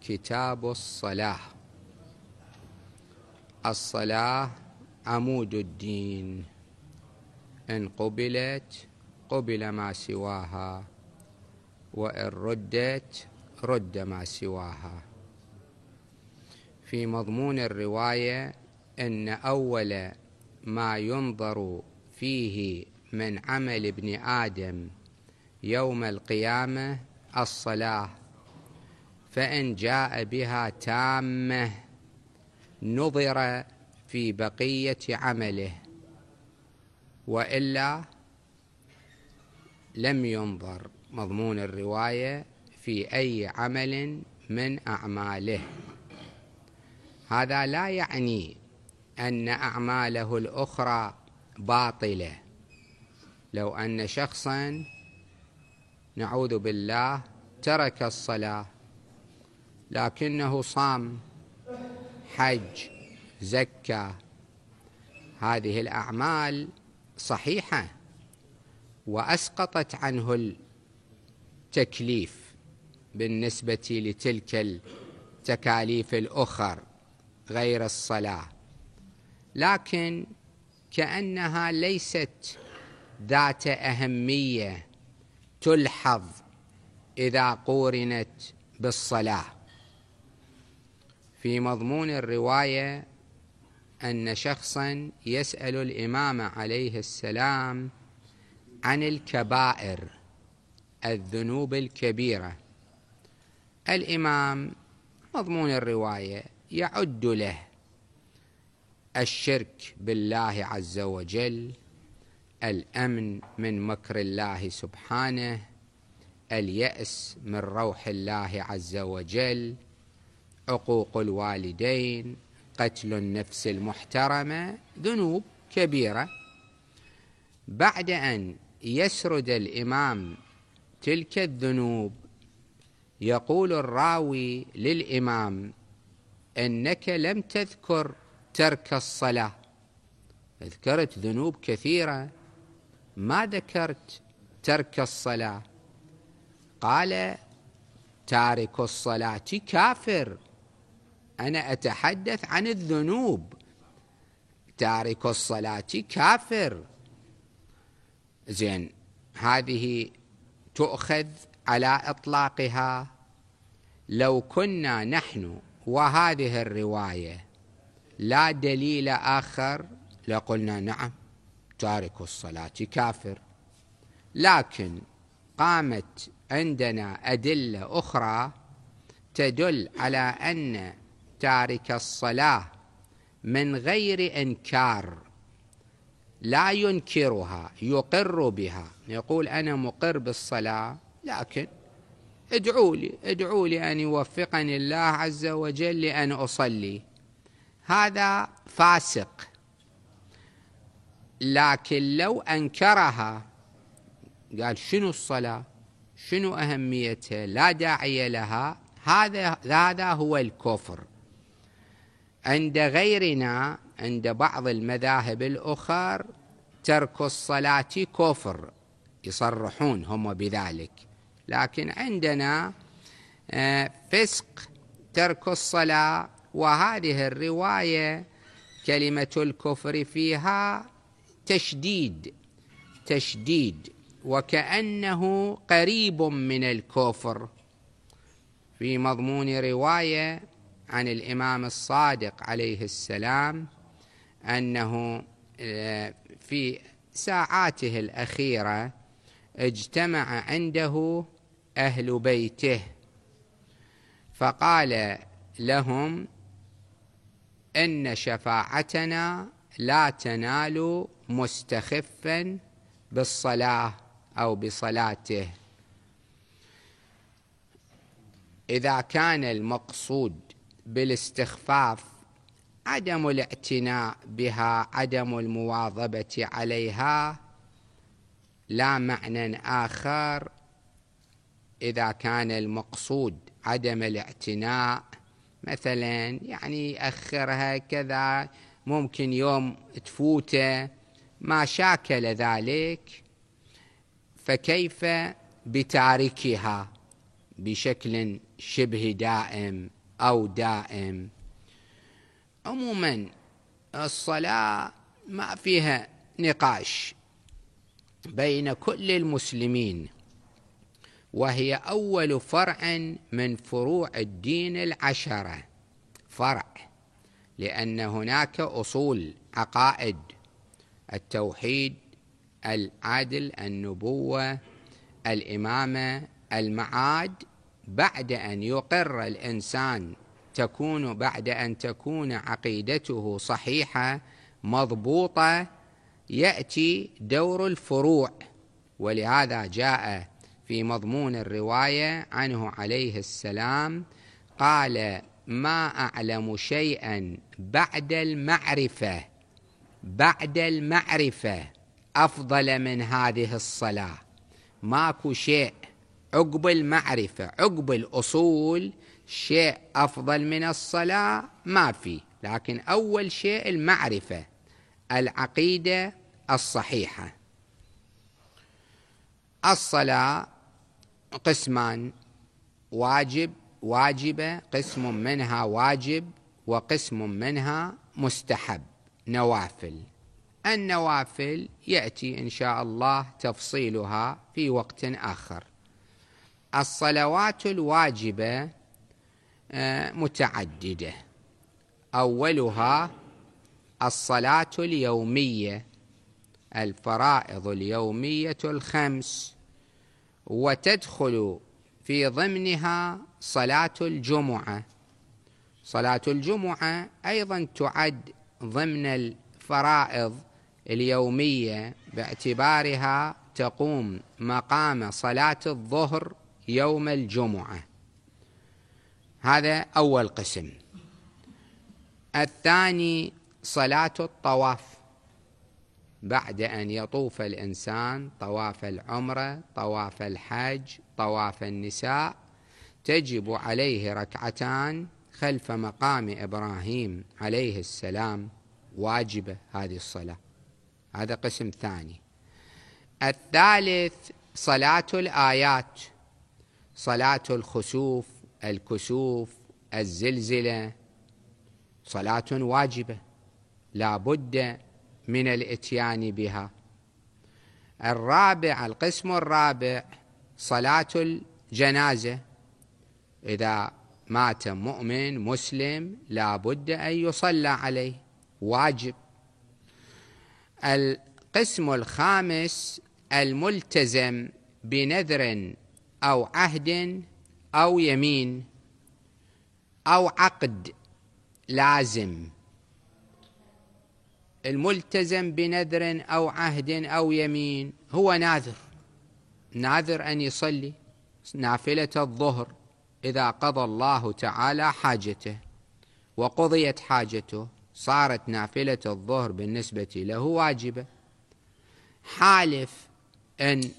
كتاب الصلاة. الصلاة عمود الدين. إن قبلت قبل ما سواها. وإن ردت رد ما سواها. في مضمون الرواية أن أول ما ينظر فيه من عمل ابن آدم يوم القيامة الصلاة. فإن جاء بها تامة نظر في بقية عمله وإلا لم ينظر. مضمون الرواية في أي عمل من أعماله. هذا لا يعني أن أعماله الأخرى باطلة. لو أن شخصا نعوذ بالله ترك الصلاة لكنه صام حج زكى هذه الأعمال صحيحة وأسقطت عنه التكليف بالنسبة لتلك التكاليف الأخر غير الصلاة. لكن كأنها ليست ذات أهمية تلحظ إذا قورنت بالصلاة. في مضمون الرواية أن شخصا يسأل الإمام عليه السلام عن الكبائر الذنوب الكبيرة. الإمام مضمون الرواية يعد له الشرك بالله عز وجل الأمن من مكر الله سبحانه اليأس من روح الله عز وجل عقوق الوالدين قتل النفس المحترمة ذنوب كبيرة. بعد أن يسرد الإمام تلك الذنوب يقول الراوي للإمام إنك لم تذكر ترك الصلاة. ذكرت ذنوب كثيرة. ما ذكرت ترك الصلاة؟ قال تارك الصلاة كافر. أنا أتحدث عن الذنوب. تارك الصلاة كافر. زين هذه تؤخذ على إطلاقها. لو كنا نحن وهذه الرواية لا دليل آخر لقلنا نعم تارك الصلاة كافر. لكن قامت عندنا أدلة أخرى تدل على أن تارك الصلاة من غير إنكار. لا ينكرها يقر بها. يقول أنا مقر بالصلاة لكن ادعوا لي ادعوا لي أن يوفقني الله عز وجل لأن أصلي. هذا فاسق. لكن لو أنكرها قال شنو الصلاة؟ شنو أهميتها؟ لا داعي لها. هذا هذا هو الكفر. عند غيرنا عند بعض المذاهب الأخر ترك الصلاة كفر يصرحون هم بذلك. لكن عندنا آه، فسق ترك الصلاة وهذه الرواية كلمة الكفر فيها تشديد تشديد وكأنه قريب من الكفر. في مضمون رواية عن الإمام الصادق عليه السلام أنه آه، في ساعاته الأخيرة اجتمع عنده أهل بيته فقال لهم إن شفاعتنا لا تنال مستخفا بالصلاة أو بصلاته. إذا كان المقصود بالاستخفاف عدم الاعتناء بها عدم المواظبة عليها لا معنى آخر إذا كان المقصود عدم الاعتناء. مثلا يعني ياخرها كذا ممكن يوم تفوته ما شاكل ذلك فكيف بتاركها بشكل شبه دائم؟ أو دائم. عموما الصلاة ما فيها نقاش بين كل المسلمين وهي أول فرع من فروع الدين العشرة. فرع لأن هناك أصول عقائد التوحيد العدل النبوة الإمامة المعاد بعد أن يقر الإنسان تكون بعد أن تكون عقيدته صحيحة مضبوطة يأتي دور الفروع. ولهذا جاء في مضمون الرواية عنه عليه السلام قال ما أعلم شيئا بعد المعرفة بعد المعرفة أفضل من هذه الصلاة. ماكو شيء عقب المعرفة عقب الأصول شيء أفضل من الصلاة؟ ما في. لكن أول شيء المعرفة العقيدة الصحيحة. الصلاة قسمان واجب واجبة قسم منها واجب وقسم منها مستحب. نوافل. النوافل يأتي إن شاء الله تفصيلها في وقت آخر. الصلوات الواجبة آه، متعددة. أولها الصلاة اليومية الفرائض اليومية الخمس. وتدخل في ضمنها صلاة الجمعة. صلاة الجمعة أيضا تعد ضمن الفرائض اليومية باعتبارها تقوم مقام صلاة الظهر يوم الجمعة. هذا أول قسم. الثاني صلاة الطواف. بعد أن يطوف الإنسان طواف العمرة طواف الحج طواف النساء تجب عليه ركعتان خلف مقام إبراهيم عليه السلام. واجبة هذه الصلاة. هذا قسم ثاني. الثالث صلاة الآيات. صلاة الخسوف الكسوف الزلزلة. صلاة واجبة لا بد من الاتيان بها. الرابع القسم الرابع صلاة الجنازة. إذا مات مؤمن مسلم لا بد أن يصلى عليه. واجب. القسم الخامس الملتزم بنذر أو عهد أو يمين أو عقد لازم. الملتزم بنذر أو عهد أو يمين هو ناذر. ناذر أن يصلي نافلة الظهر إذا قضى الله تعالى حاجته وقضيت حاجته صارت نافلة الظهر بالنسبة له واجبة. حالف أن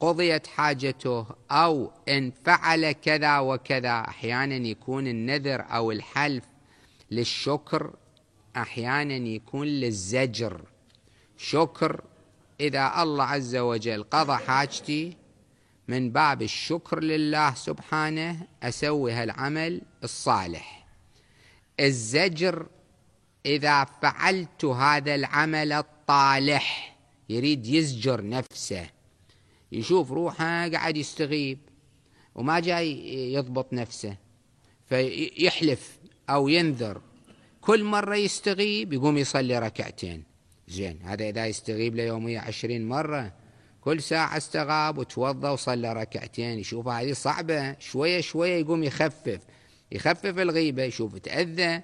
قضيت حاجته أو إن فعل كذا وكذا أحيانا يكون النذر أو الحلف للشكر أحيانا يكون للزجر. شكر إذا الله عز وجل قضى حاجتي من باب الشكر لله سبحانه أسوي هالعمل الصالح. الزجر إذا فعلت هذا العمل الطالح يريد يزجر نفسه. يشوف روحه قاعد يستغيب وما جاي يضبط نفسه فيحلف أو ينذر. كل مرة يستغيب يقوم يصلي ركعتين. زين هذا إذا يستغيب له عشرين مرة كل ساعة استغاب وتوضى وصلى ركعتين. يشوف هذه صعبة شوية شوية يقوم يخفف. يخفف الغيبة يشوف تأذى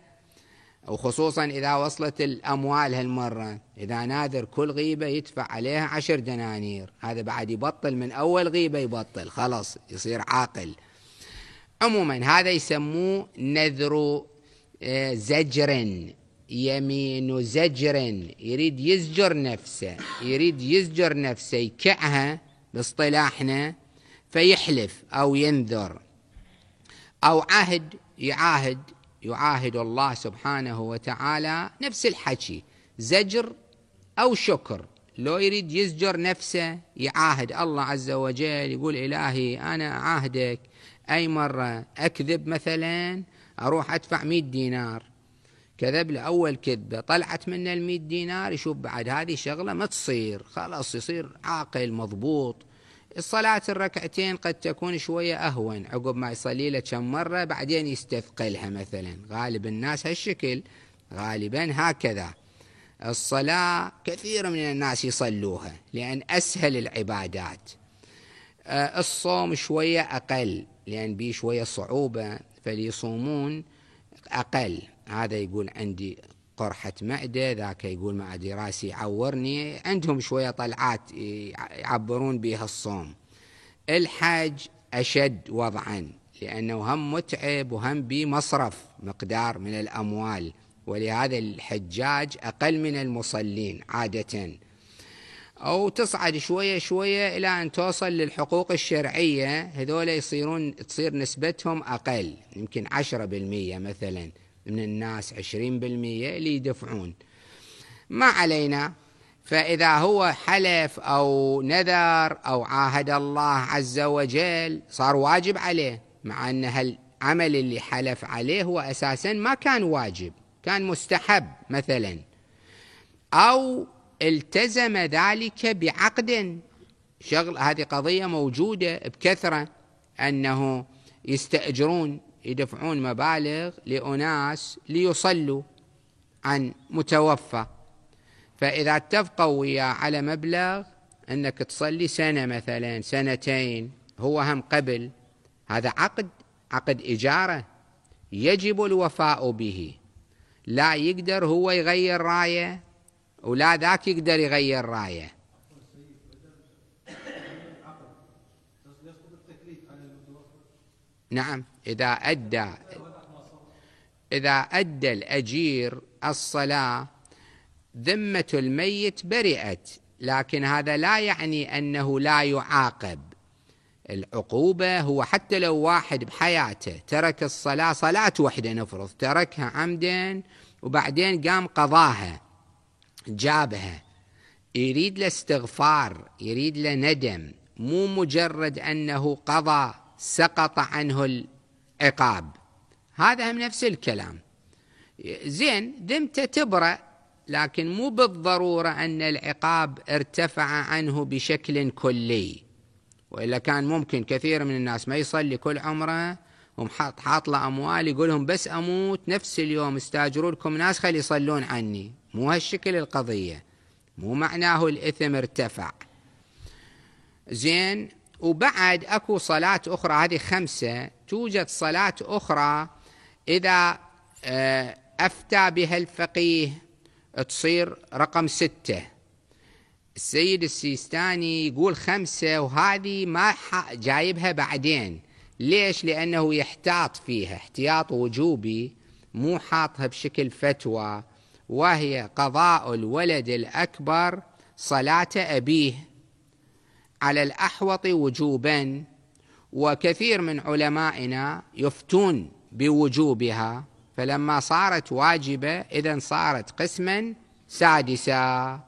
وخصوصا إذا وصلت الأموال هالمرة إذا نادر كل غيبة يدفع عليها عشر دنانير. هذا بعد يبطل من أول غيبة يبطل خلاص يصير عاقل. عموما هذا يسموه نذر آه، زجر يمين زجر. يريد يزجر نفسه يريد يزجر نفسه يكعها باصطلاحنا فيحلف أو ينذر. أو عهد يعاهد يعاهد الله سبحانه وتعالى نفس الحكي زجر أو شكر. لو يريد يزجر نفسه يعاهد الله عز وجل يقول إلهي أنا أعاهدك. أي مرة أكذب مثلا أروح أدفع مئة دينار. كذب له أول كذبة طلعت منه المئة دينار يشوف بعد هذه شغلة ما تصير. خلاص يصير عاقل مضبوط. الصلاة الركعتين قد تكون شوية أهون عقب ما يصلي له كم مرة بعدين يستثقلها مثلا. غالب الناس هالشكل غالبا هكذا. الصلاة كثير من الناس يصلوها لأن أسهل العبادات. آه، الصوم شوية أقل لأن بيه شوية صعوبة فليصومون أقل. هذا يقول عندي قرحة معدة ذاك يقول مع راسي يعورني عندهم شوية طلعات يعبرون بها الصوم. الحج أشد وضعا لأنه هم متعب وهم بمصرف مقدار من الأموال ولهذا الحجاج أقل من المصلين عادةً. أو تصعد شوية شوية إلى أن توصل للحقوق الشرعية هذول يصيرون تصير نسبتهم أقل يمكن عشرة بالمية مثلا. من الناس عشرين بالمية اللي يدفعون. ما علينا. فإذا هو حلف أو نذر أو عاهد الله عز وجل صار واجب عليه. مع أن هالعمل اللي حلف عليه هو أساسا ما كان واجب كان مستحب مثلا. أو التزم ذلك بعقد. شغل هذه قضية موجودة بكثرة أنه يستأجرون يدفعون مبالغ لأناس ليصلوا عن متوفى. فإذا اتفقوا وياه على مبلغ أنك تصلي سنة مثلا سنتين هو هم قبل هذا عقد عقد إجارة يجب الوفاء به. لا يقدر هو يغير رايه ولا ذاك يقدر يغير رايه. نعم إذا أدى إذا أدى الأجير الصلاة ذمة الميت برئت لكن هذا لا يعني أنه لا يعاقب. العقوبة هو حتى لو واحد بحياته ترك الصلاة صلاة وحدة نفرض تركها عمدا وبعدين قام قضاها جابها. يريد له استغفار يريد له ندم مو مجرد أنه قضى. سقط عنه العقاب. هذا هم نفس الكلام. زين ذمته تبرأ لكن مو بالضرورة أن العقاب ارتفع عنه بشكل كلي. وإلا كان ممكن كثير من الناس ما يصلي كل عمره ومحط حاط له أموال يقولهم بس أموت نفس اليوم استاجروا لكم ناس خلي يصلون عني. مو هالشكل القضية. مو معناه الإثم ارتفع. زين وبعد أكو صلاة أخرى هذه خمسة. توجد صلاة أخرى إذا آه، أفتى بها الفقيه تصير رقم ستة. السيد السيستاني يقول خمسة وهذه ما جايبها بعدين. ليش؟ لأنه يحتاط فيها احتياط وجوبي مو حاطها بشكل فتوى. وهي قضاء الولد الأكبر صلاة أبيه. على الأحوط وجوبا وكثير من علمائنا يفتون بوجوبها. فلما صارت واجبة إذا صارت قسما سادسا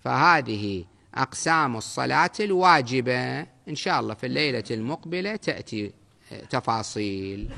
فهذه أقسام الصلاة الواجبة. إن شاء الله في الليلة المقبلة تأتي تفاصيل.